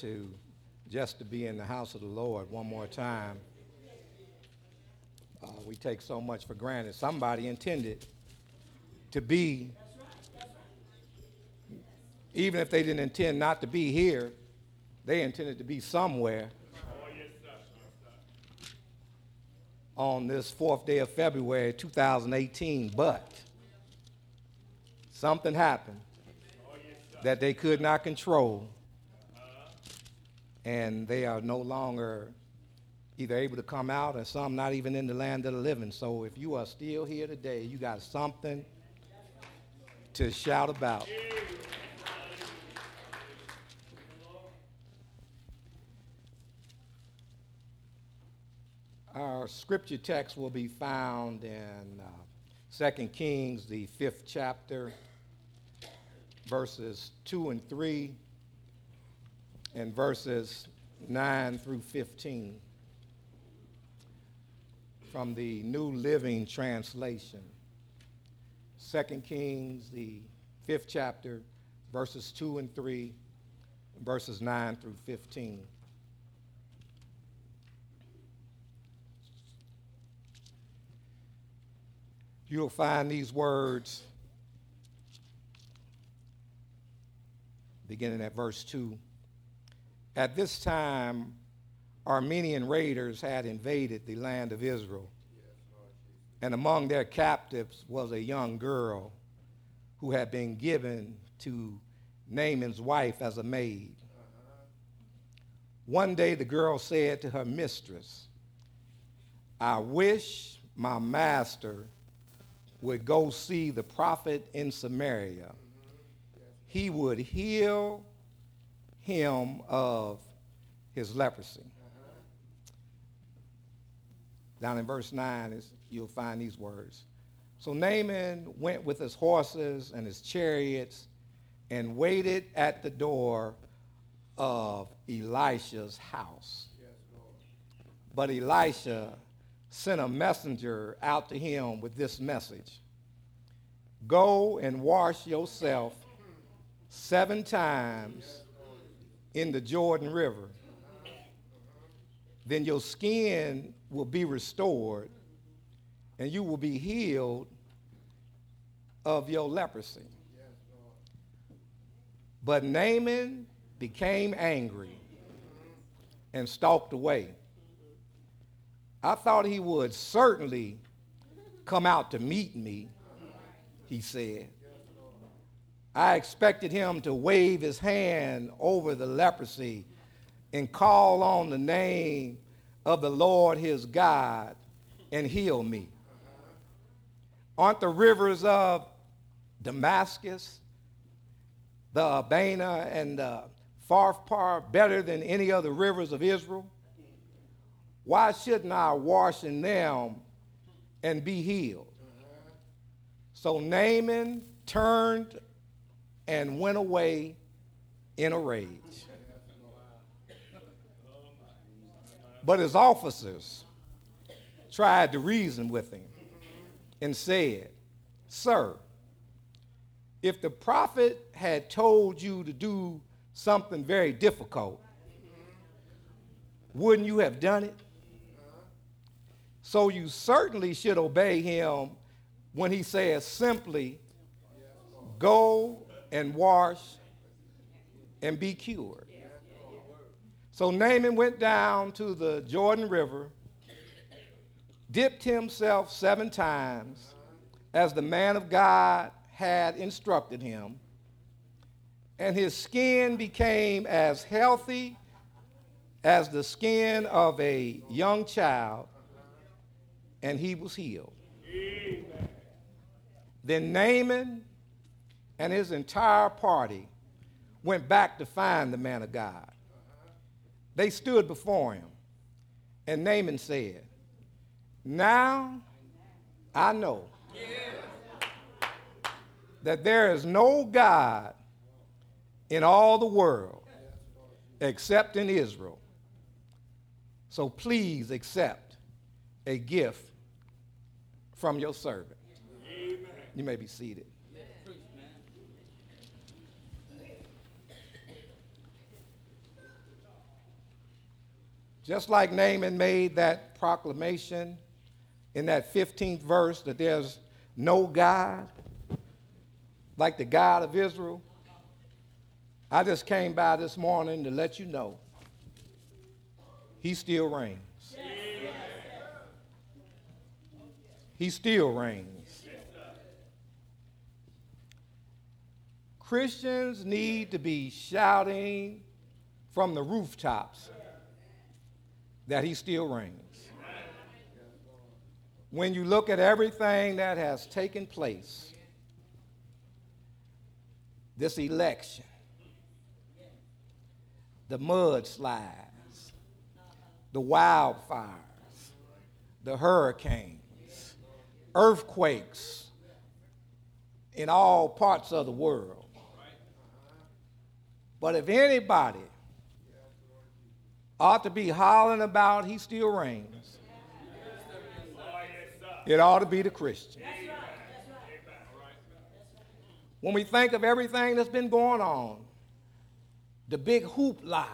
to just to be in the house of the Lord one more time. Uh, we take so much for granted. Somebody intended to be, even if they didn't intend not to be here, they intended to be somewhere on this fourth day of February 2018. But something happened that they could not control, and they are no longer either able to come out or some not even in the land of the living. So if you are still here today, you got something to shout about. Our scripture text will be found in uh, 2 Kings, the fifth chapter, verses 2 and 3, and verses 9 through 15 from the New Living Translation. 2 Kings, the fifth chapter, verses 2 and 3, verses 9 through 15. You'll find these words beginning at verse 2. At this time, Aramean raiders had invaded the land of Israel. And among their captives was a young girl who had been given to Naaman's wife as a maid. One day the girl said to her mistress, I wish my master would go see the prophet in Samaria. He would heal him of his leprosy. Down in verse 9, is, you'll find these words. So Naaman went with his horses and his chariots and waited at the door of Elisha's house. But Elisha sent a messenger out to him with this message Go and wash yourself seven times in the Jordan River. Then your skin will be restored and you will be healed of your leprosy. But Naaman became angry and stalked away. I thought he would certainly come out to meet me, he said. I expected him to wave his hand over the leprosy and call on the name of the Lord his God and heal me. Aren't the rivers of Damascus, the Abana, and the Pharpar better than any other rivers of Israel? Why shouldn't I wash in them and be healed? So Naaman turned and went away in a rage. But his officers tried to reason with him and said, Sir, if the prophet had told you to do something very difficult, wouldn't you have done it? So you certainly should obey him when he says simply, Go and wash and be cured. So Naaman went down to the Jordan River, dipped himself seven times, as the man of God had instructed him, and his skin became as healthy as the skin of a young child, and he was healed. Then Naaman and his entire party went back to find the man of God. They stood before him, and Naaman said, Now I know that there is no God in all the world except in Israel. So please accept a gift from your servant. Amen. You may be seated. Just like Naaman made that proclamation in that 15th verse that there's no God like the God of Israel, I just came by this morning to let you know he still reigns. He still reigns. Christians need to be shouting from the rooftops that he still reigns. When you look at everything that has taken place, this election, the mudslides, the wildfires, the hurricanes, earthquakes in all parts of the world. But if anybody ought to be hollering about he still reigns, it ought to be the Christian. When we think of everything that's been going on, the big hoopla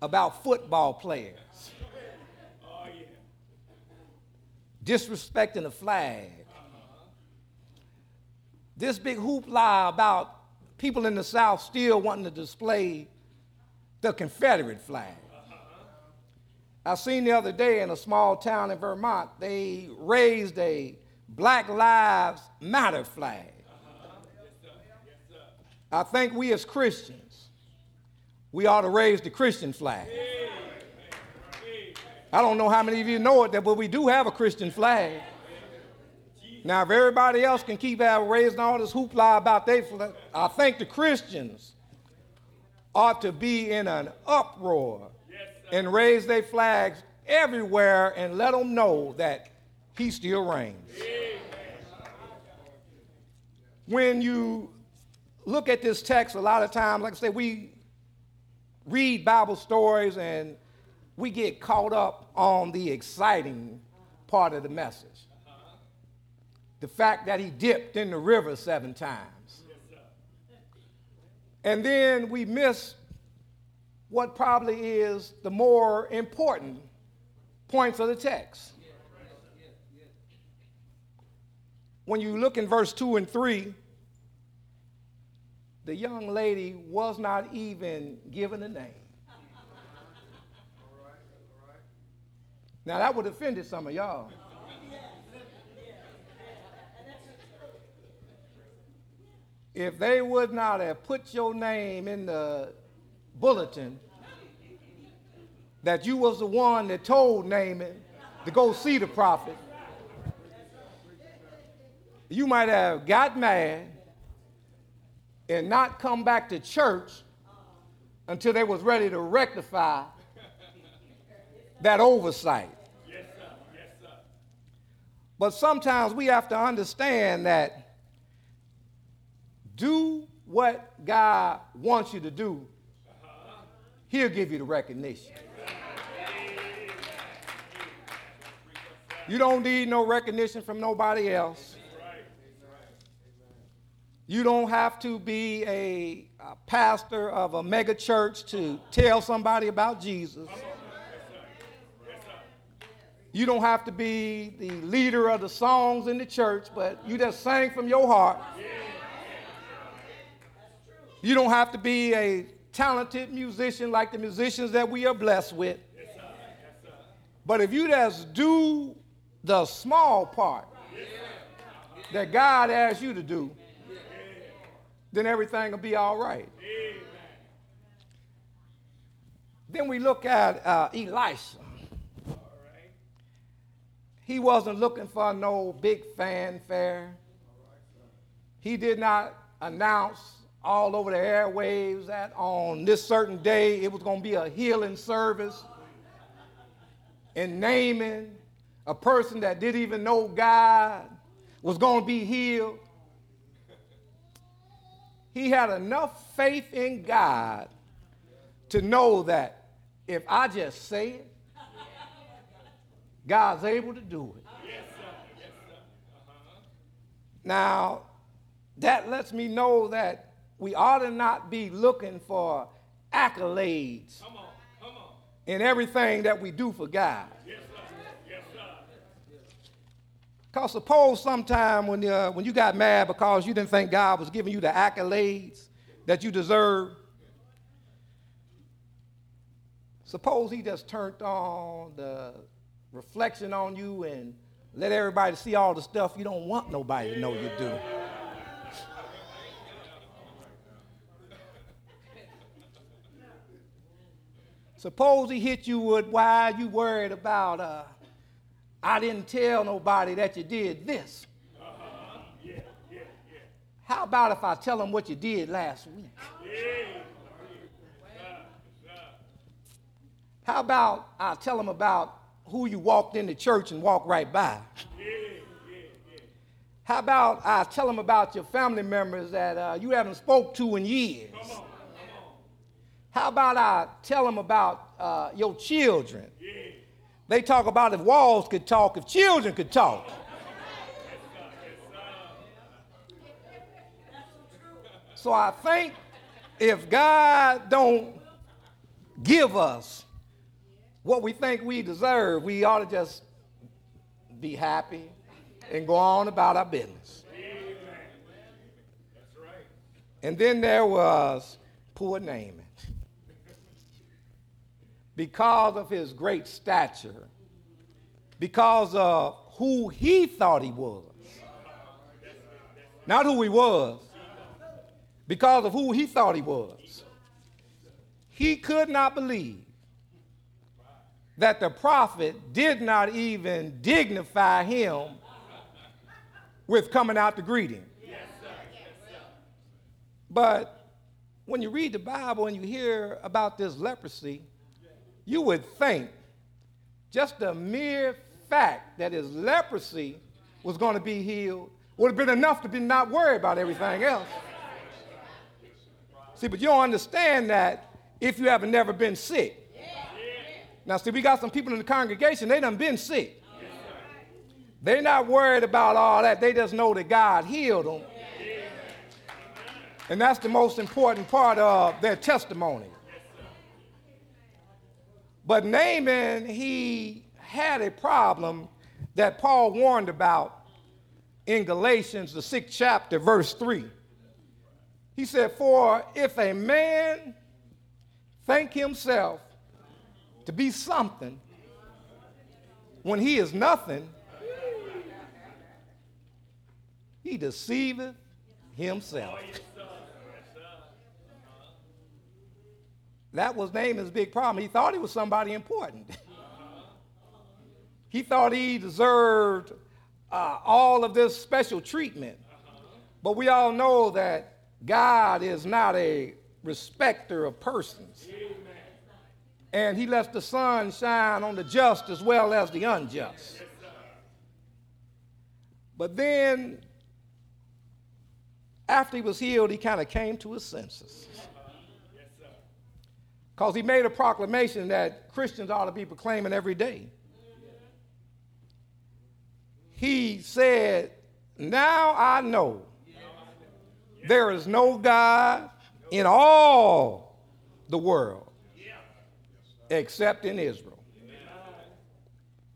about football players. Disrespecting the flag, this big hoopla about people in the South still wanting to display the Confederate flag. I seen the other day in a small town in Vermont, they raised a Black Lives Matter flag. I think we as Christians, we ought to raise the Christian flag. I don't know how many of you know it, but we do have a Christian flag. Now, if everybody else can keep raising all this hoopla about their flag, I think the Christians ought to be in an uproar and raise their flags everywhere and let them know that he still reigns. When you look at this text, a lot of times, like I say, we read Bible stories and we get caught up on the exciting part of the message. The fact that he dipped in the river seven times. And then we miss what probably is the more important points of the text. When you look in verse 2 and 3, the young lady was not even given a name. Now that would have offended some of y'all. If they would not have put your name in the bulletin that you was the one that told Naaman to go see the prophet, you might have got mad and not come back to church until they was ready to rectify that oversight. But sometimes we have to understand that do what God wants you to do, He'll give you the recognition. You don't need no recognition from nobody else. You don't have to be a, a pastor of a mega church to tell somebody about Jesus. You don't have to be the leader of the songs in the church, but you just sang from your heart. You don't have to be a talented musician like the musicians that we are blessed with. Yes, sir. Yes, sir. But if you just do the small part that God asks you to do, then everything will be all right. Then we look at uh, Elisha he wasn't looking for no big fanfare. He did not announce all over the airwaves that on this certain day it was going to be a healing service and naming a person that didn't even know God was going to be healed. He had enough faith in God to know that if I just say it, God's able to do it. Now, that lets me know that we ought to not be looking for accolades come on, come on. in everything that we do for God. Because suppose sometime when, uh, when you got mad because you didn't think God was giving you the accolades that you deserve, suppose he just turned on the reflection on you and let everybody see all the stuff you don't want nobody to know you do. Suppose he hit you with why you worried about uh, I didn't tell nobody that you did this. How about if I tell them what you did last week? How about I tell them about who you walked into church and walked right by? How about I tell them about your family members that uh, you haven't spoke to in years? How about I tell them about uh, your children? They talk about if walls could talk, if children could talk. So I think if God don't give us what we think we deserve, we ought to just be happy and go on about our business. And then there was poor Naaman because of his great stature, because of who he thought he was. Not who he was, because of who he thought he was. He could not believe that the prophet did not even dignify him with coming out to greet him. But when you read the Bible and you hear about this leprosy, you would think just the mere fact that his leprosy was going to be healed would have been enough to be not worried about everything else. See, but you don't understand that if you haven't never been sick. Now, see, we got some people in the congregation, they done been sick. They're not worried about all that. They just know that God healed them. And that's the most important part of their testimony. But Naaman, he had a problem that Paul warned about in Galatians, the sixth chapter, verse 3. He said, For if a man think himself to be something when he is nothing, he deceiveth himself. That was Naaman's big problem. He thought he was somebody important. he thought he deserved uh, all of this special treatment. But we all know that God is not a respecter of persons. And he lets the sun shine on the just as well as the unjust. But then, after he was healed, he kind of came to his senses. Because he made a proclamation that Christians ought to be proclaiming every day. He said, Now I know there is no God in all the world except in Israel.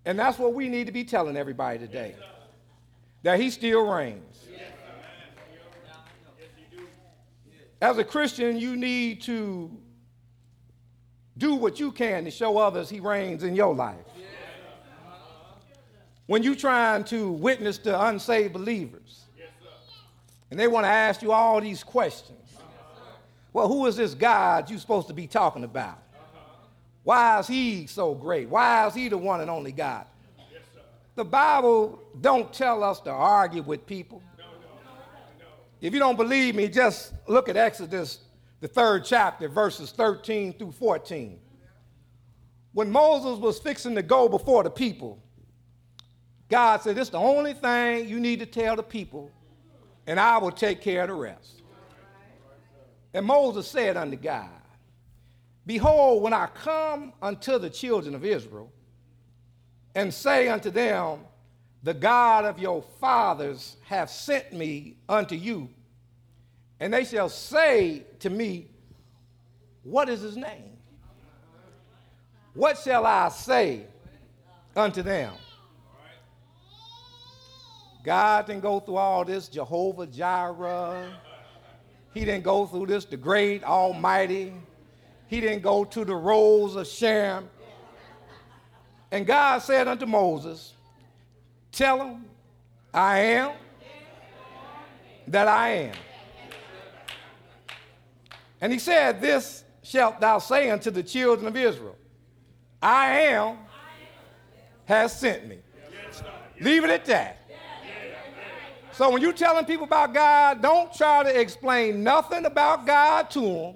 And that's what we need to be telling everybody today that he still reigns. As a Christian, you need to do what you can to show others he reigns in your life. When you're trying to witness to unsaved believers, and they want to ask you all these questions. Well, who is this God you're supposed to be talking about? Why is he so great? Why is he the one and only God? The Bible don't tell us to argue with people. If you don't believe me, just look at Exodus the third chapter, verses 13 through 14. When Moses was fixing to go before the people, God said, This is the only thing you need to tell the people, and I will take care of the rest. And Moses said unto God, Behold, when I come unto the children of Israel, and say unto them, The God of your fathers hath sent me unto you, and they shall say to me, What is his name? What shall I say unto them? God didn't go through all this Jehovah Jireh. He didn't go through this, the great Almighty. He didn't go to the rose of Sharon. And God said unto Moses, Tell him, I am that I am. And he said, This shalt thou say unto the children of Israel I am has sent me. Leave it at that. So when you're telling people about God, don't try to explain nothing about God to them.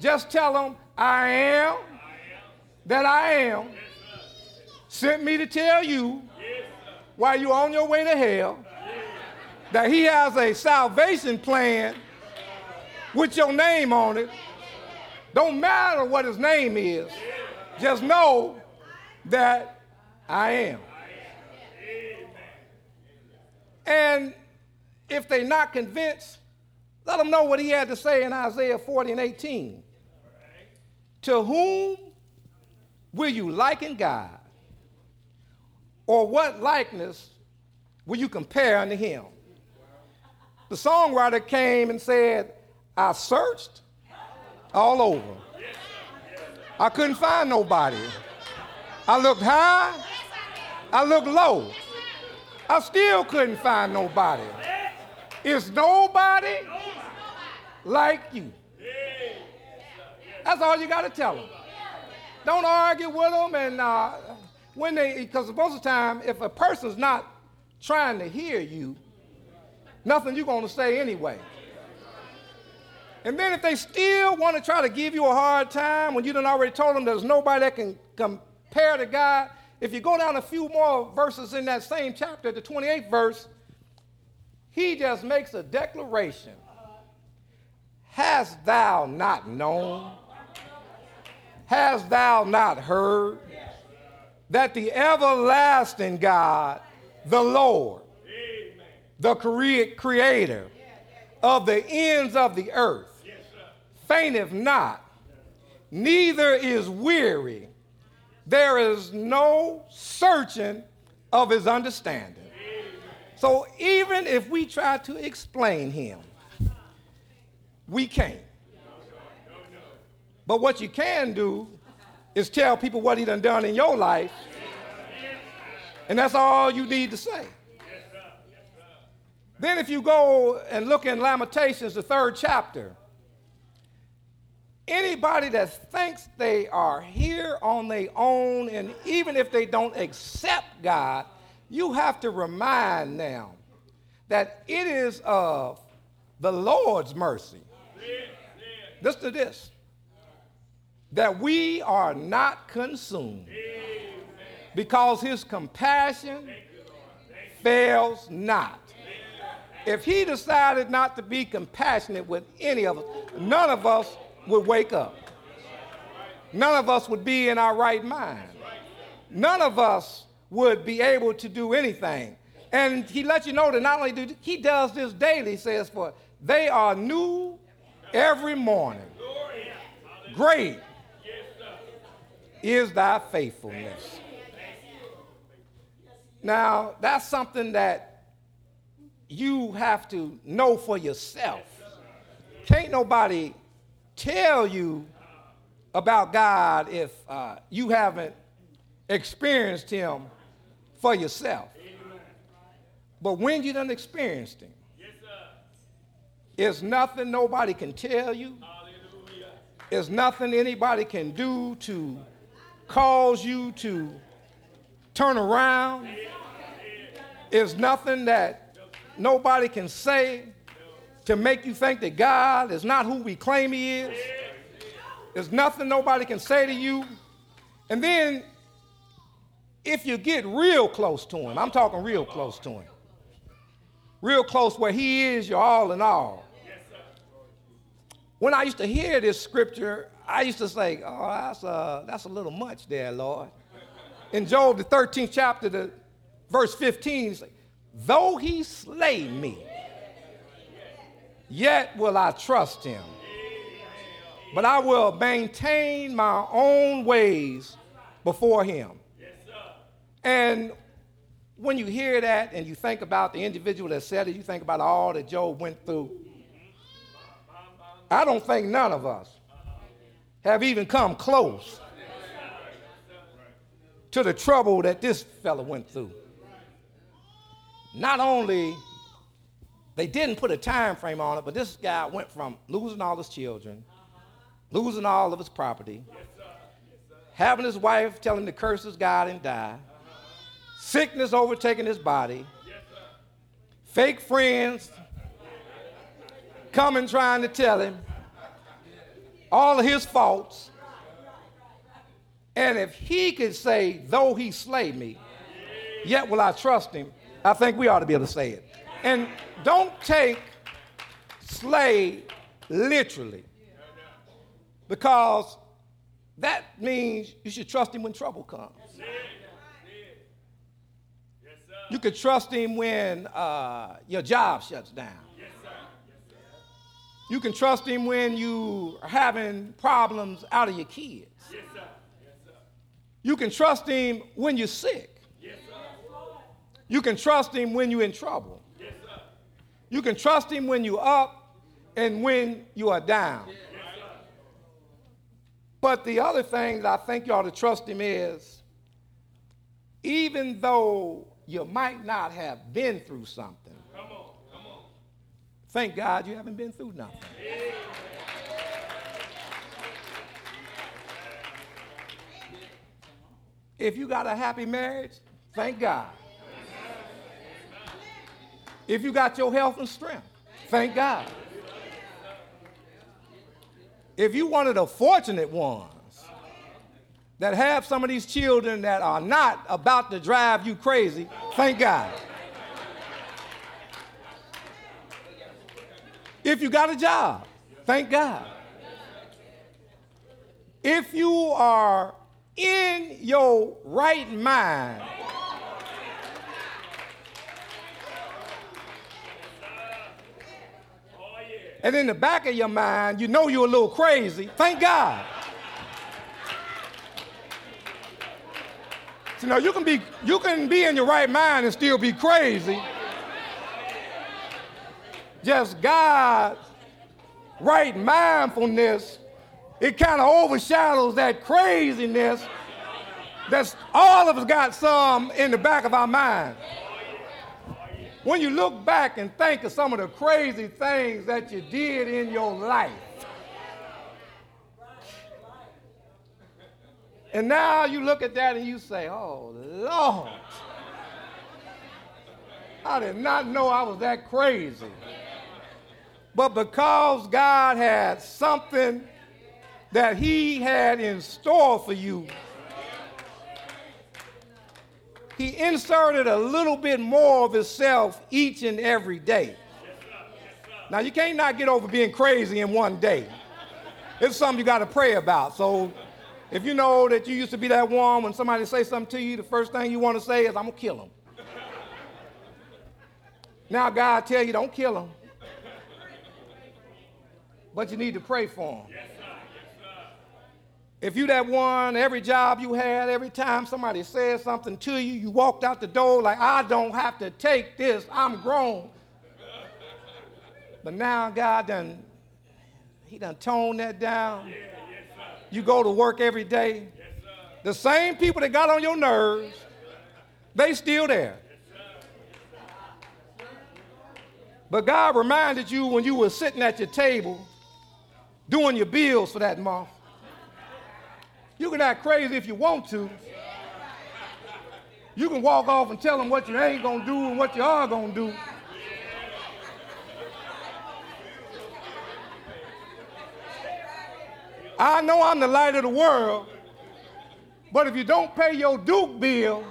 Just tell them, I am that I am. Sent me to tell you while you're on your way to hell that He has a salvation plan with your name on it. Don't matter what His name is, just know that I am. And if they're not convinced, let them know what he had to say in Isaiah 40 and 18. To whom will you liken God? Or what likeness will you compare unto him? The songwriter came and said, I searched all over. I couldn't find nobody. I looked high, I looked low. I still couldn't find nobody. It's nobody like you. That's all you got to tell them. Don't argue with them, and uh, when they, because most of the time, if a person's not trying to hear you, nothing you're going to say anyway. And then if they still want to try to give you a hard time when you done already told them there's nobody that can compare to God, if you go down a few more verses in that same chapter, the 28th verse, he just makes a declaration. Hast thou not known? Hast thou not heard that the everlasting God, the Lord, the creator of the ends of the earth, fainteth not, neither is weary, there is no searching of his understanding. So even if we try to explain him, we can't. But what you can do is tell people what he done done in your life, and that's all you need to say. Then if you go and look in Lamentations, the third chapter, Anybody that thinks they are here on their own, and even if they don't accept God, you have to remind them that it is of the Lord's mercy. Listen to this that we are not consumed because his compassion fails not. If he decided not to be compassionate with any of us, none of us would wake up. None of us would be in our right mind. None of us would be able to do anything. And he lets you know that not only do he does this daily, says, for they are new every morning. Great is thy faithfulness. Now, that's something that you have to know for yourself. Can't nobody tell you about God if uh, you haven't experienced Him for yourself. But when you done experienced Him, it's nothing nobody can tell you. It's nothing anybody can do to cause you to turn around. It's nothing that nobody can say to make you think that God is not who we claim He is. There's nothing nobody can say to you. And then, if you get real close to Him, I'm talking real close to Him, real close where He is your all in all. When I used to hear this scripture, I used to say, Oh, that's a, that's a little much there, Lord. In Job, the 13th chapter, the verse 15, he's like, Though he slay me, yet will I trust him. but I will maintain my own ways before him. And when you hear that and you think about the individual that said it, you think about all that Job went through. I don't think none of us have even come close to the trouble that this fellow went through. Not only they didn't put a time frame on it, but this guy went from losing all his children, losing all of his property, having his wife tell him to curse his God and die, sickness overtaking his body, fake friends coming trying to tell him all of his faults. And if he could say, though he slay me, yet will I trust him, I think we ought to be able to say it. And don't take slay literally. Because that means you should trust him when trouble comes. You could trust him when uh, your job shuts down. You can trust him when you are having problems out of your kids. You can trust him when you're sick. You can trust him when you're in trouble. You can trust him when you're up and when you are down. But the other thing that I think you ought to trust him is even though you might not have been through something, thank God you haven't been through nothing. If you got a happy marriage, thank God. If you got your health and strength, thank God. If you one of the fortunate ones that have some of these children that are not about to drive you crazy, thank God. If you got a job, thank God. If you are in your right mind. And in the back of your mind, you know you're a little crazy. Thank God. You know, you can be you can be in your right mind and still be crazy. Just God's right mindfulness it kind of overshadows that craziness that's all of us got some in the back of our mind. When you look back and think of some of the crazy things that you did in your life, and now you look at that and you say, oh, Lord, I did not know I was that crazy. But because God had something that He had in store for you, He inserted a little bit more of Himself each and every day. Now, you can't not get over being crazy in one day. It's something you got to pray about. So, if you know that you used to be that one when somebody say something to you, the first thing you want to say is, I'm going to kill him. now, God tell you, don't kill him. But you need to pray for him. If you that one, every job you had, every time somebody said something to you, you walked out the door like, I don't have to take this, I'm grown. But now God done, he done toned that down. You go to work every day. The same people that got on your nerves, they still there. But God reminded you when you were sitting at your table doing your bills for that month you can act crazy if you want to. You can walk off and tell them what you ain't going to do and what you are going to do. I know I'm the light of the world, but if you don't pay your Duke bill,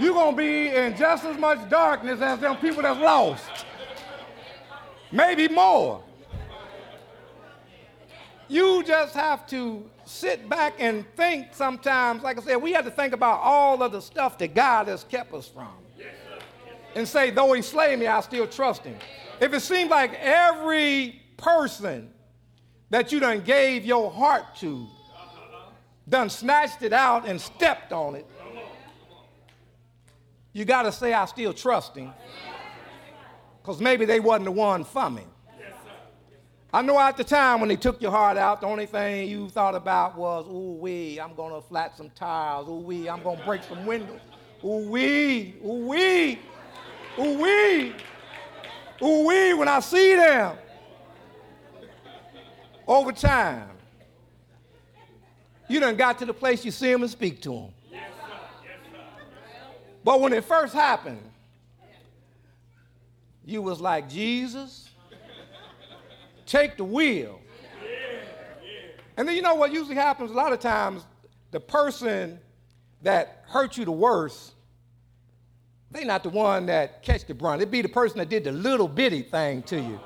you're going to be in just as much darkness as them people that's lost maybe more. You just have to sit back and think sometimes. Like I said, we have to think about all of the stuff that God has kept us from. and say, though he slay me, I still trust him. If it seems like every person that you done gave your heart to done snatched it out and stepped on it, you got to say, I still trust him. Because maybe they wasn't the one for me. I know at the time when they took your heart out, the only thing you thought about was, ooh wee, I'm gonna flat some tires, ooh wee, I'm gonna break some windows, ooh wee, ooh wee, ooh wee, ooh wee, when I see them. Over time, you done got to the place you see them and speak to them. But when it first happened, you was like, Jesus, take the wheel. And then you know what usually happens? A lot of times, the person that hurt you the worst, they not the one that catch the brunt. It'd be the person that did the little bitty thing to you.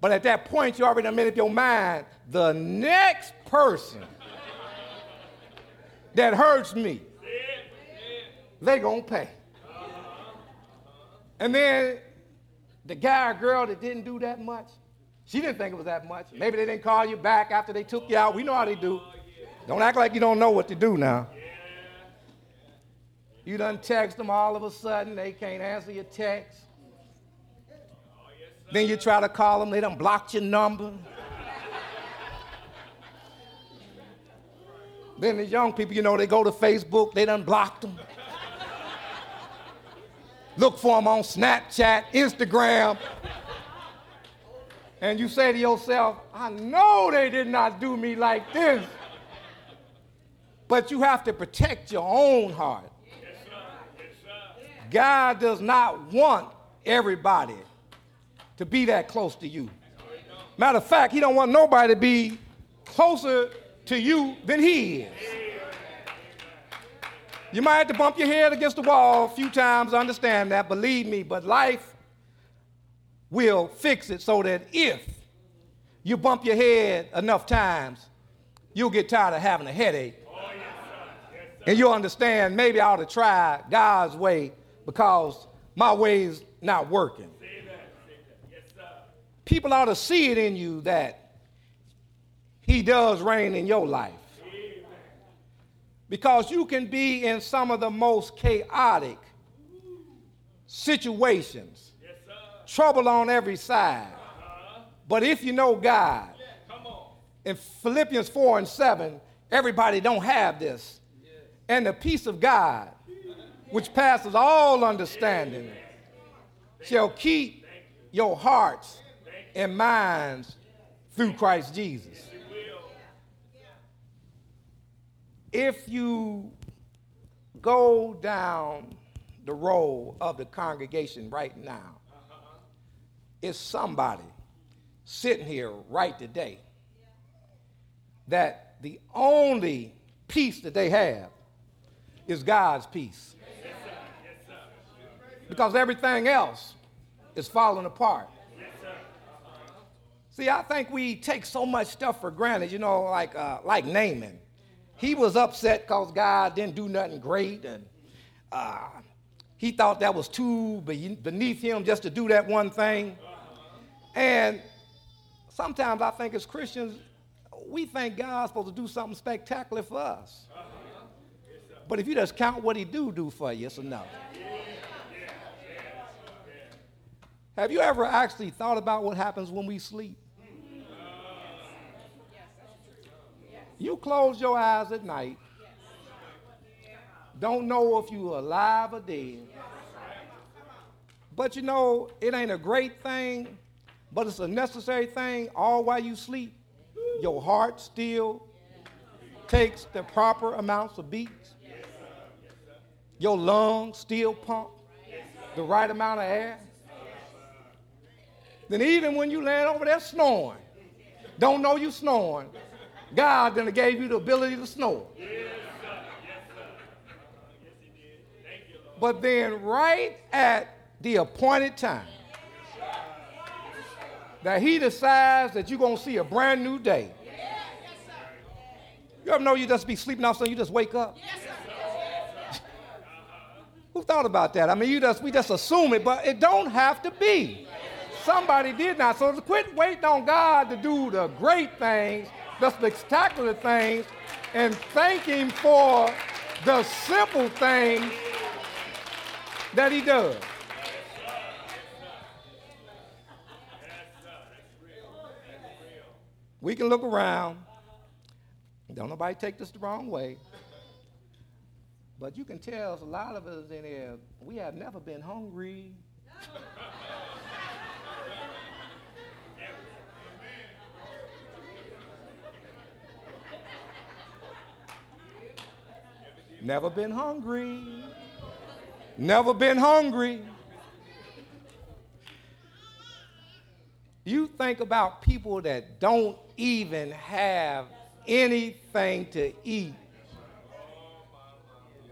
But at that point, you already made up your mind, the next person that hurts me, they gonna pay. And then the guy or girl that didn't do that much, she didn't think it was that much. Maybe they didn't call you back after they took you out. We know how they do. Don't act like you don't know what to do now. You done text them all of a sudden, they can't answer your text. Then you try to call them, they done blocked your number. then the young people, you know, they go to Facebook, they done blocked them. Look for them on Snapchat, Instagram. And you say to yourself, I know they did not do me like this. But you have to protect your own heart. God does not want everybody to be that close to you. Matter of fact, he don't want nobody to be closer to you than he is. You might have to bump your head against the wall a few times, understand that, believe me, but life will fix it so that if you bump your head enough times, you'll get tired of having a headache. and you'll understand maybe I ought to try God's way because my way's not working. People ought to see it in you that He does reign in your life because you can be in some of the most chaotic situations, yes, trouble on every side. Uh-huh. But if you know God, in Philippians 4 and 7, everybody don't have this. And the peace of God, which passes all understanding, shall keep your hearts and minds through Christ Jesus if you go down the row of the congregation right now, it's somebody sitting here right today that the only peace that they have is God's peace. Because everything else is falling apart. See, I think we take so much stuff for granted, you know, like, uh, like Naaman he was upset because God didn't do nothing great, and uh, he thought that was too beneath him just to do that one thing. And sometimes I think as Christians, we think God's supposed to do something spectacular for us. But if you just count what he do do for you, it's enough. Have you ever actually thought about what happens when we sleep? You close your eyes at night, don't know if you're alive or dead. But you know, it ain't a great thing, but it's a necessary thing. All while you sleep, your heart still takes the proper amounts of beats. Your lungs still pump the right amount of air. Then even when you land over there snoring, don't know you snoring, God then gave you the ability to snore. But then, right at the appointed time, that He decides that you're going to see a brand new day. You ever know you just be sleeping out, so you just wake up? Who thought about that? I mean, you just we just assume it, but it don't have to be. Somebody did not. So quit waiting on God to do the great things, the spectacular things, and thank Him for the simple things that He does. We can look around. Don't nobody take this the wrong way. But you can tell a lot of us in here, we have never been hungry. Never been hungry. Never been hungry. You think about people that don't even have anything to eat.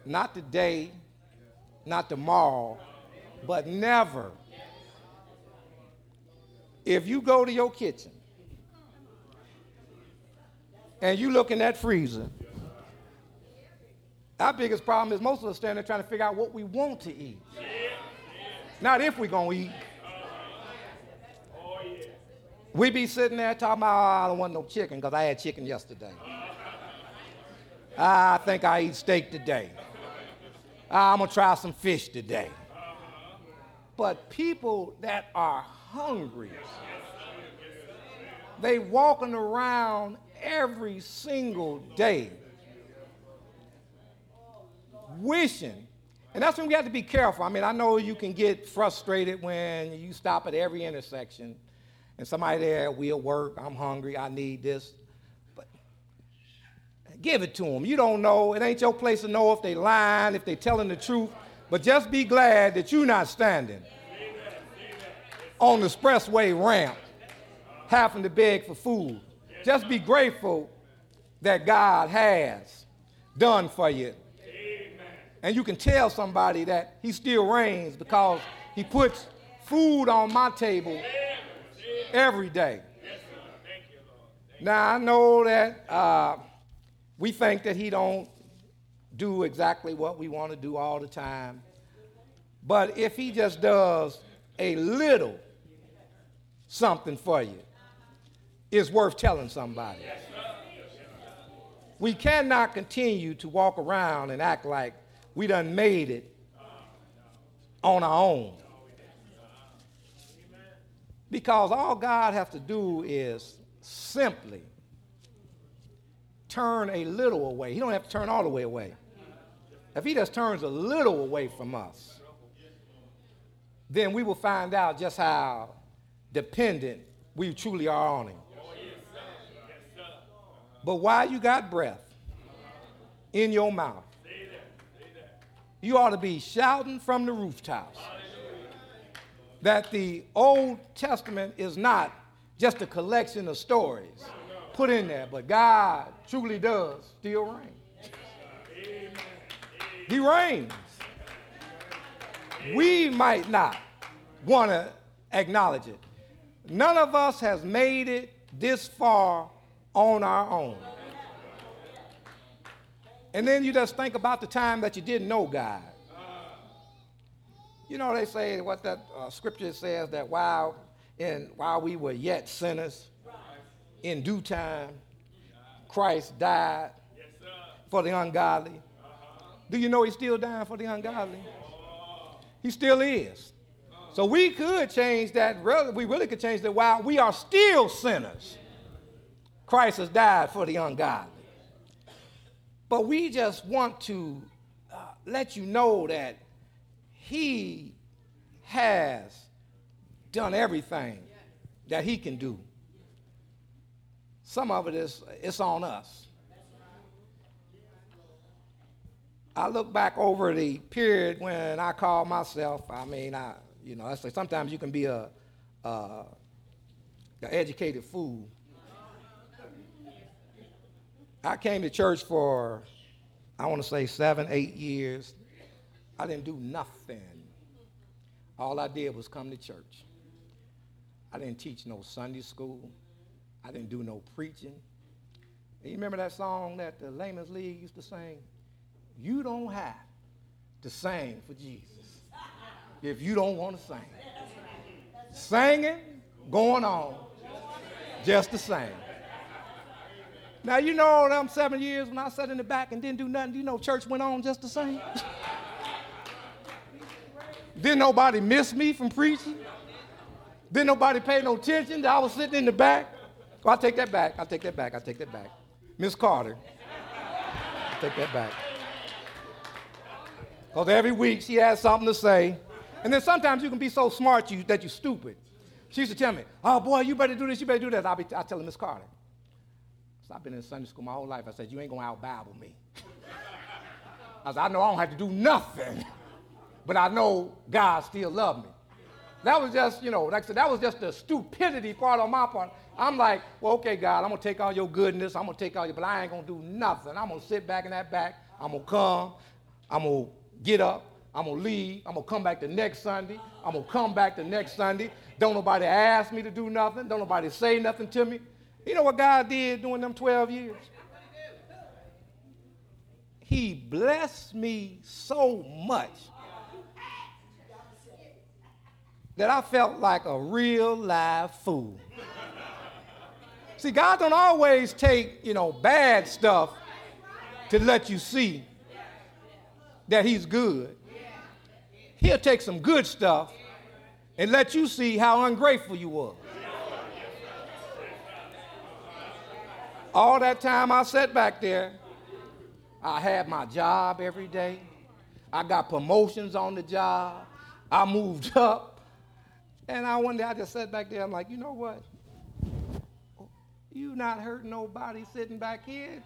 Not today, not tomorrow, but never. If you go to your kitchen and you look in that freezer, our biggest problem is most of us standing there trying to figure out what we want to eat. Not if we're going to eat. We be sitting there talking about, oh, I don't want no chicken because I had chicken yesterday. I think I eat steak today. Ah, I'm going to try some fish today. But people that are hungry, they walking around every single day wishing. And that's when we have to be careful. I mean, I know you can get frustrated when you stop at every intersection and somebody there will work, I'm hungry, I need this. But give it to them. You don't know. It ain't your place to know if they lying, if they telling the truth. But just be glad that you're not standing on the expressway ramp having to beg for food. Just be grateful that God has done for you. And you can tell somebody that he still reigns because he puts food on my table every day. Now I know that uh, we think that he don't do exactly what we want to do all the time, but if he just does a little something for you, it's worth telling somebody. We cannot continue to walk around and act like we done made it on our own. Because all God has to do is simply turn a little away. He don't have to turn all the way away. If he just turns a little away from us, then we will find out just how dependent we truly are on him. But while you got breath in your mouth, you ought to be shouting from the rooftops that the Old Testament is not just a collection of stories put in there, but God truly does still reign. He reigns. We might not want to acknowledge it. None of us has made it this far on our own. And then you just think about the time that you didn't know God. You know, they say what that uh, scripture says that while, in, while we were yet sinners, in due time, Christ died for the ungodly. Do you know he's still dying for the ungodly? He still is. So we could change that, we really could change that while we are still sinners, Christ has died for the ungodly. But we just want to uh, let you know that He has done everything that He can do. Some of it is it's on us. I look back over the period when I call myself, I mean, I, you know, I say sometimes you can be a, a, an educated fool I came to church for, I want to say, seven, eight years. I didn't do nothing. All I did was come to church. I didn't teach no Sunday school. I didn't do no preaching. And you remember that song that the Layman's League used to sing? You don't have to sing for Jesus if you don't want to sing. Singing, going on, just the same. Now, you know, them seven years when I sat in the back and didn't do nothing, you know, church went on just the same. Didn't nobody miss me from preaching. Didn't nobody pay no attention that I was sitting in the back. Well, I'll take that back. I'll take that back. I'll take that back. Miss Carter. I'll take that back. Because every week she has something to say. And then sometimes you can be so smart you, that you're stupid. She used to tell me, oh boy, you better do this, you better do that. I'll, be, I'll tell Miss Carter. So I've been in Sunday school my whole life. I said, you ain't going to out-Bible me. I said, I know I don't have to do nothing, but I know God still love me. That was just, you know, like I said, that was just the stupidity part on my part. I'm like, well, okay, God, I'm to take all your goodness. I'm to take all your, but I ain't to do nothing. I'm to sit back in that back. I'm to come. I'm to get up. I'm to leave. I'm to come back the next Sunday. I'm to come back the next Sunday. Don't nobody ask me to do nothing. Don't nobody say nothing to me. You know what God did during them 12 years? He blessed me so much that I felt like a real live fool. See, God don't always take, you know, bad stuff to let you see that he's good. He'll take some good stuff and let you see how ungrateful you were. All that time I sat back there, I had my job every day. I got promotions on the job. I moved up. And I one day I just sat back there. I'm like, you know what? You not hurting nobody sitting back here.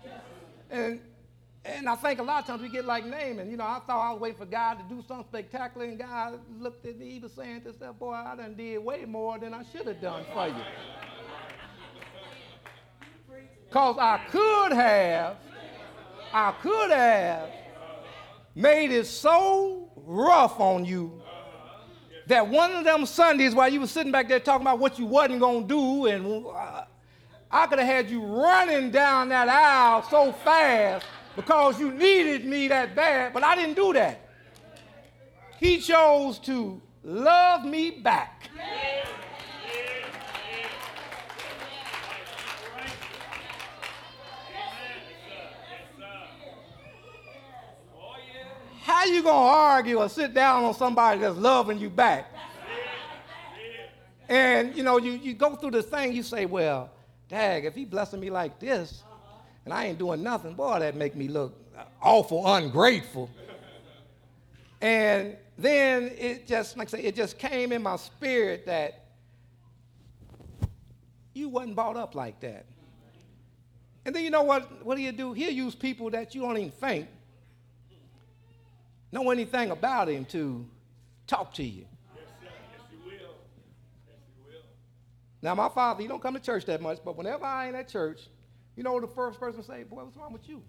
And and I think a lot of times we get like Naaman. You know, I thought I was waiting for God to do something spectacular, and God looked at me, he was saying to himself, boy, I done did way more than I should have done for you. Because I could have, I could have made it so rough on you that one of them Sundays while you were sitting back there talking about what you wasn't going to do, and uh, I could have had you running down that aisle so fast because you needed me that bad, but I didn't do that. He chose to love me back. How you gonna argue or sit down on somebody that's loving you back? And you know, you, you go through the thing, you say, well, dag, if he blessing me like this, and I ain't doing nothing, boy, that make me look awful ungrateful. And then it just, like I say, it just came in my spirit that you wasn't brought up like that. And then you know what, what do you do? He'll use people that you don't even think know anything about him to talk to you. Yes. Yes, you will. Yes, you will. Now, my father, he don't come to church that much, but whenever I ain't at church, you know the first person say, boy, what's wrong with you?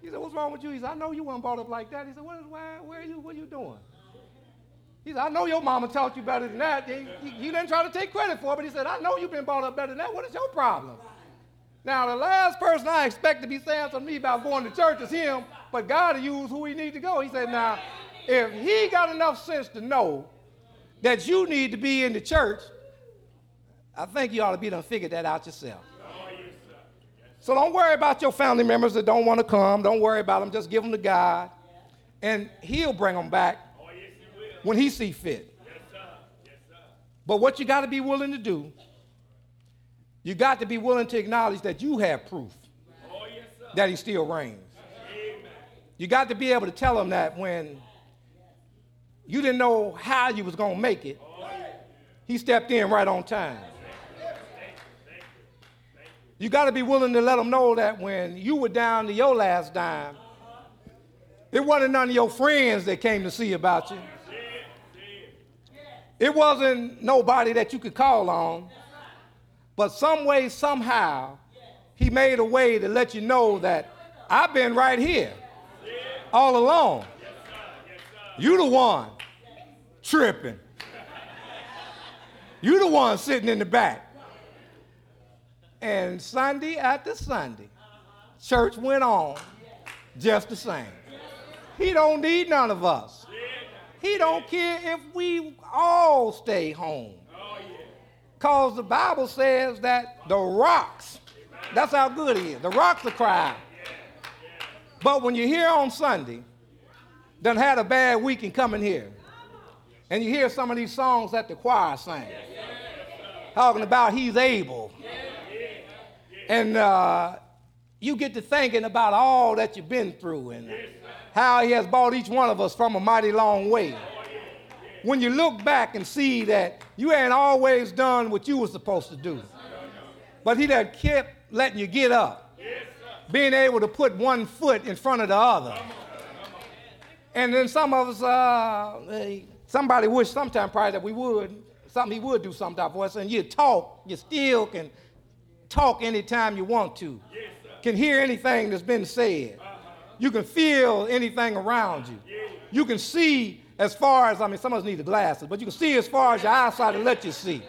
he said, what's wrong with you? He said, I know you weren't brought up like that. He said, what is, where, where are you, what are you doing? He said, I know your mama taught you better than that. He, he, he didn't try to take credit for it, but he said, I know you've been brought up better than that. What is your problem? Now, the last person I expect to be saying something to me about going to church is him, but God will use who he needs to go. He said, now, if he got enough sense to know that you need to be in the church, I think you ought to be done figure that out yourself. So don't worry about your family members that don't want to come. Don't worry about them. Just give them to God, and He'll bring them back when He see fit. But what you got to be willing to do, you got to be willing to acknowledge that you have proof that He still reigns. You got to be able to tell Him that when you didn't know how you was going to make it, He stepped in right on time. You got to be willing to let them know that when you were down to your last dime, it wasn't none of your friends that came to see about you. It wasn't nobody that you could call on. But some way, somehow, he made a way to let you know that I've been right here all along. You the one tripping. You the one sitting in the back. And Sunday after Sunday, church went on just the same. He don't need none of us. He don't care if we all stay home. Because the Bible says that the rocks, that's how good he is. The rocks are crying. But when you're here on Sunday, done had a bad week and come in here, and you hear some of these songs that the choir sang, talking about he's able. And uh, you get to thinking about all that you've been through and how he has brought each one of us from a mighty long way. When you look back and see that you ain't always done what you were supposed to do, but he that kept letting you get up, being able to put one foot in front of the other. And then some of us, uh, somebody wish sometime probably that we would, something he would do sometime for us, and you talk, you still can talk anytime you want to, can hear anything that's been said. You can feel anything around you. You can see as far as, I mean, some of us need the glasses, but you can see as far as your eyesight will let you see.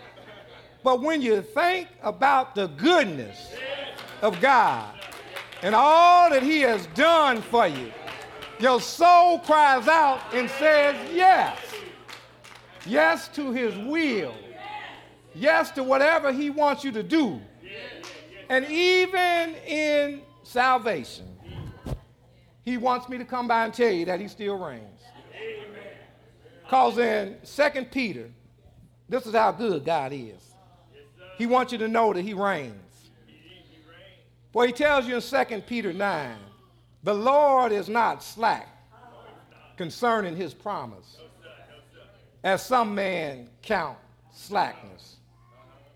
But when you think about the goodness of God and all that He has done for you, your soul cries out and says, Yes. Yes to His will. Yes to whatever He wants you to do. And even in salvation, He wants me to come by and tell you that He still reigns. Because in 2 Peter, this is how good God is. He wants you to know that He reigns. Well, He tells you in 2 Peter 9, the Lord is not slack concerning His promise, as some men count slackness,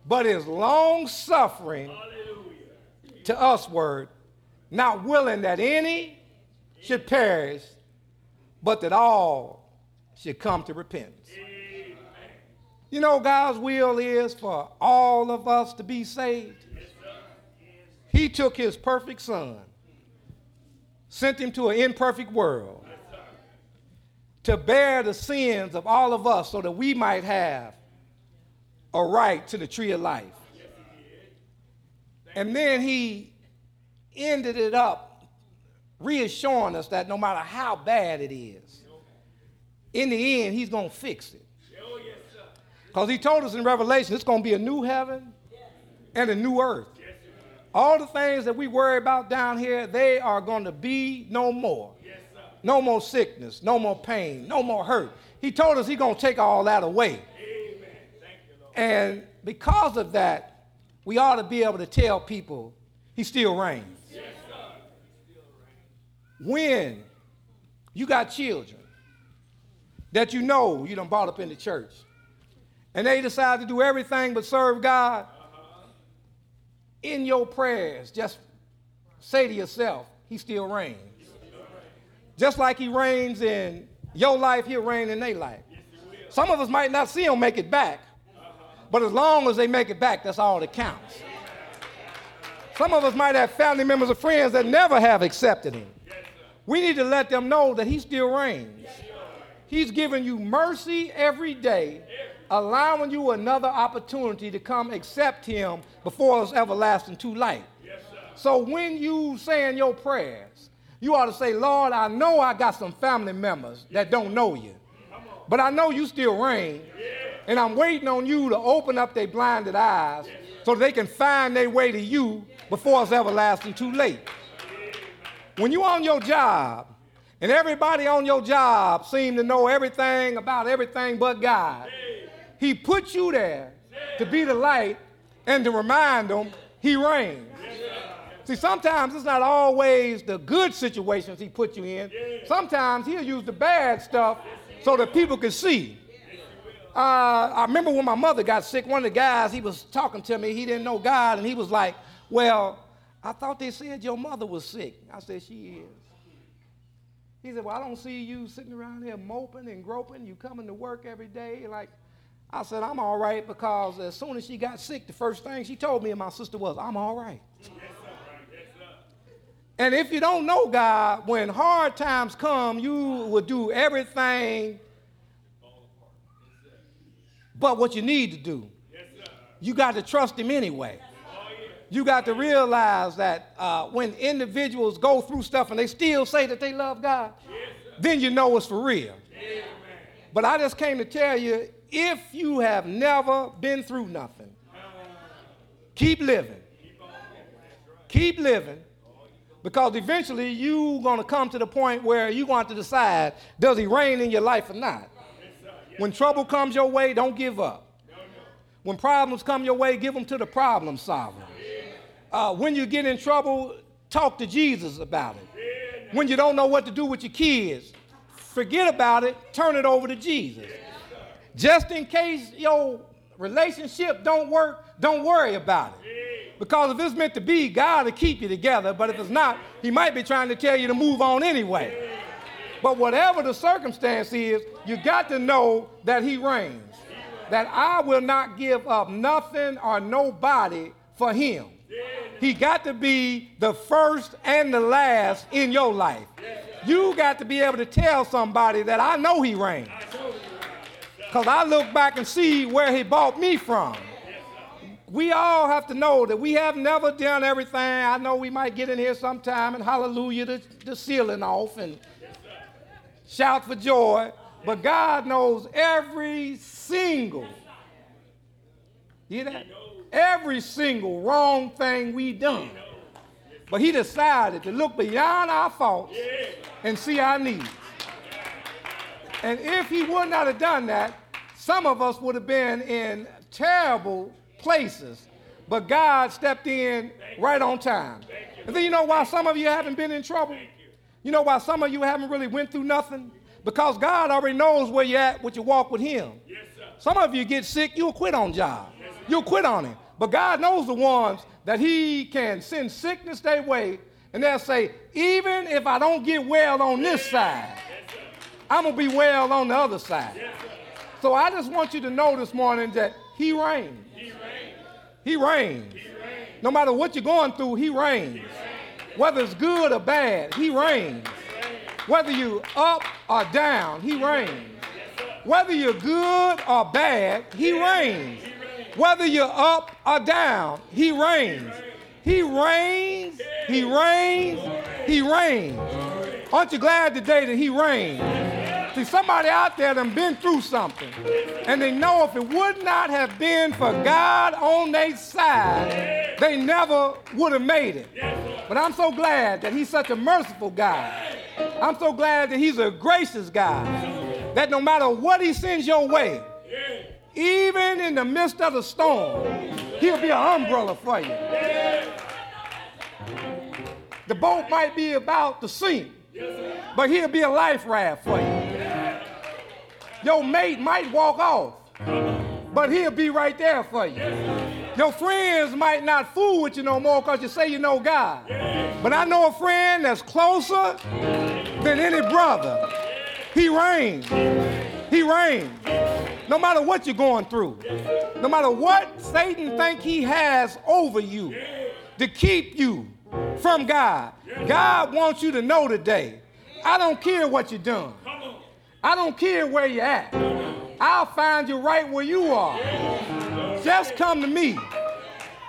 but is long suffering to usward, not willing that any should perish, but that all should come to repentance. You know, God's will is for all of us to be saved. He took his perfect son, sent him to an imperfect world to bear the sins of all of us so that we might have a right to the tree of life. And then he ended it up reassuring us that no matter how bad it is, in the end, he's going to fix it. Because he told us in Revelation it's going to be a new heaven and a new earth. All the things that we worry about down here, they are going to be no more. No more sickness, no more pain, no more hurt. He told us he's going to take all that away. And because of that, we ought to be able to tell people he still reigns. When you got children that you know you done brought up in the church, and they decide to do everything but serve God, in your prayers, just say to yourself, He still reigns. Just like He reigns in your life, He'll reign in their life. Some of us might not see Him make it back, but as long as they make it back, that's all that counts. Some of us might have family members or friends that never have accepted Him. We need to let them know that He still reigns. He's giving you mercy every day allowing you another opportunity to come accept him before it's everlasting too late. Yes, so when you saying your prayers, you ought to say, Lord, I know I got some family members that don't know you, but I know you still reign, and I'm waiting on you to open up their blinded eyes so they can find their way to you before it's everlasting too late. When you're on your job, and everybody on your job seem to know everything about everything but God. He put you there to be the light and to remind them he reigns. See, sometimes it's not always the good situations he put you in. Sometimes he'll use the bad stuff so that people can see. Uh, I remember when my mother got sick, one of the guys, he was talking to me. He didn't know God, and he was like, Well, I thought they said your mother was sick. I said, She is. He said, Well, I don't see you sitting around here moping and groping. You coming to work every day. Like, I said, I'm all right because as soon as she got sick, the first thing she told me and my sister was, I'm all right. And if you don't know God, when hard times come, you will do everything but what you need to do. You got to trust Him anyway. You got to realize that uh, when individuals go through stuff and they still say that they love God, then you know it's for real. But I just came to tell you if you have never been through nothing, keep living. Keep living. Because eventually you're going to come to the point where you're going to, to decide does he reign in your life or not? When trouble comes your way, don't give up. When problems come your way, give them to the problem solver. Uh, when you get in trouble, talk to Jesus about it. When you don't know what to do with your kids, forget about it, turn it over to Jesus. Just in case your relationship don't work, don't worry about it. Because if it's meant to be, God will keep you together. But if it's not, He might be trying to tell you to move on anyway. But whatever the circumstance is, you got to know that He reigns that I will not give up nothing or nobody for him. He got to be the first and the last in your life. You got to be able to tell somebody that I know he reigns. Because I look back and see where he bought me from. We all have to know that we have never done everything. I know we might get in here sometime and hallelujah the, the ceiling off and shout for joy. But God knows every single, hear that? Every single wrong thing we done. But he decided to look beyond our faults and see our needs. And if he would not have done that, some of us would have been in terrible places. But God stepped in right on time. And then you know why some of you haven't been in trouble? You know why some of you haven't really went through nothing? Because God already knows where you're at with your walk with Him. Some of you get sick, you'll quit on job. You'll quit on it. But God knows the ones that He can send sickness their way, and they'll say, even if I don't get well on this side, I'm going to be well on the other side. So I just want you to know this morning that He reigns. He reigns. He reigns. He reigns. No matter what you're going through, He reigns. He reigns. Whether it's good or bad, He reigns. Whether you up or down, he reigns. Whether you're good or bad, he reigns. Whether you're up or down, he reigns. He reigns, he reigns, he reigns. Aren't you glad today that he reigns? See, somebody out there done been through something, and they know if it would not have been for God on their side, they never would have made it. But I'm so glad that he's such a merciful God I'm so glad that he's a gracious God. That no matter what he sends your way, even in the midst of the storm, he'll be an umbrella for you. The boat might be about to sink, but he'll be a life raft for you. Your mate might walk off, but he'll be right there for you. Your friends might not fool with you no more because you say you know God. But I know a friend that's closer than any brother. He reigns. He reigns. No matter what you're going through, no matter what Satan think he has over you to keep you from God, God wants you to know today, I don't care what you're doing. I don't care where you're at. I'll find you right where you are. Just come to me.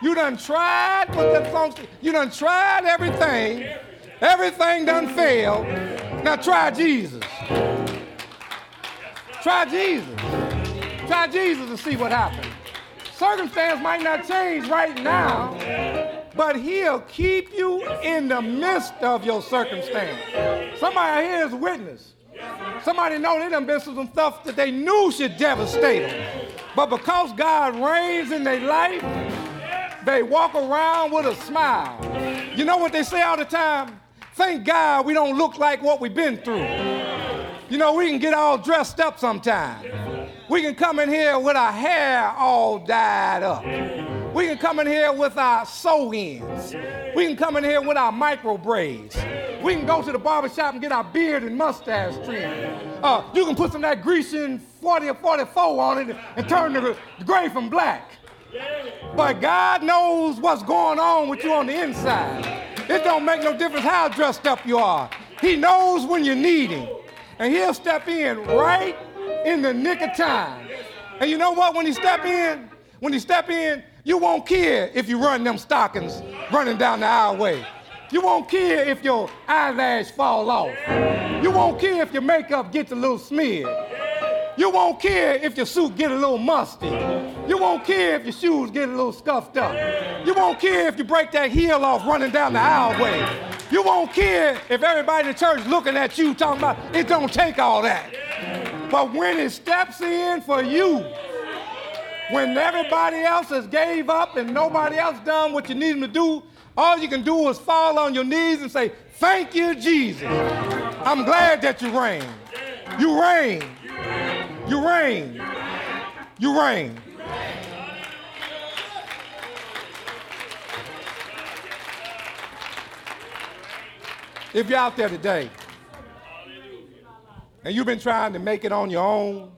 You done tried what that song You done tried everything. Everything done failed. Now try Jesus. Try Jesus. Try Jesus to see what happens. Circumstance might not change right now, but he'll keep you in the midst of your circumstance. Somebody here is witness. Somebody know they done been through some stuff that they knew should devastate them. But because God reigns in their life, they walk around with a smile. You know what they say all the time? Thank God we don't look like what we've been through. You know, we can get all dressed up sometimes. We can come in here with our hair all dyed up. We can come in here with our sew ins. We can come in here with our micro braids. We can go to the barber shop and get our beard and mustache trimmed. Uh, you can put some of that Grecian 40 or 44 on it and turn the gray from black. But God knows what's going on with you on the inside. It don't make no difference how dressed up you are. He knows when you need him. And he'll step in right in the nick of time. And you know what? When he step in, when he step in, You won't care if you run them stockings running down the aisleway. You won't care if your eyelash fall off. You won't care if your makeup gets a little smeared. You won't care if your suit get a little musty. You won't care if your shoes get a little scuffed up. You won't care if you break that heel off running down the aisleway. You won't care if everybody in the church looking at you talking about it don't take all that. But when it steps in for you, when everybody else has gave up and nobody else done what you need them to do, all you can do is fall on your knees and say, thank you, Jesus. I'm glad that you reign. You reign. You. If you're out there today and you've been trying to make it on your own,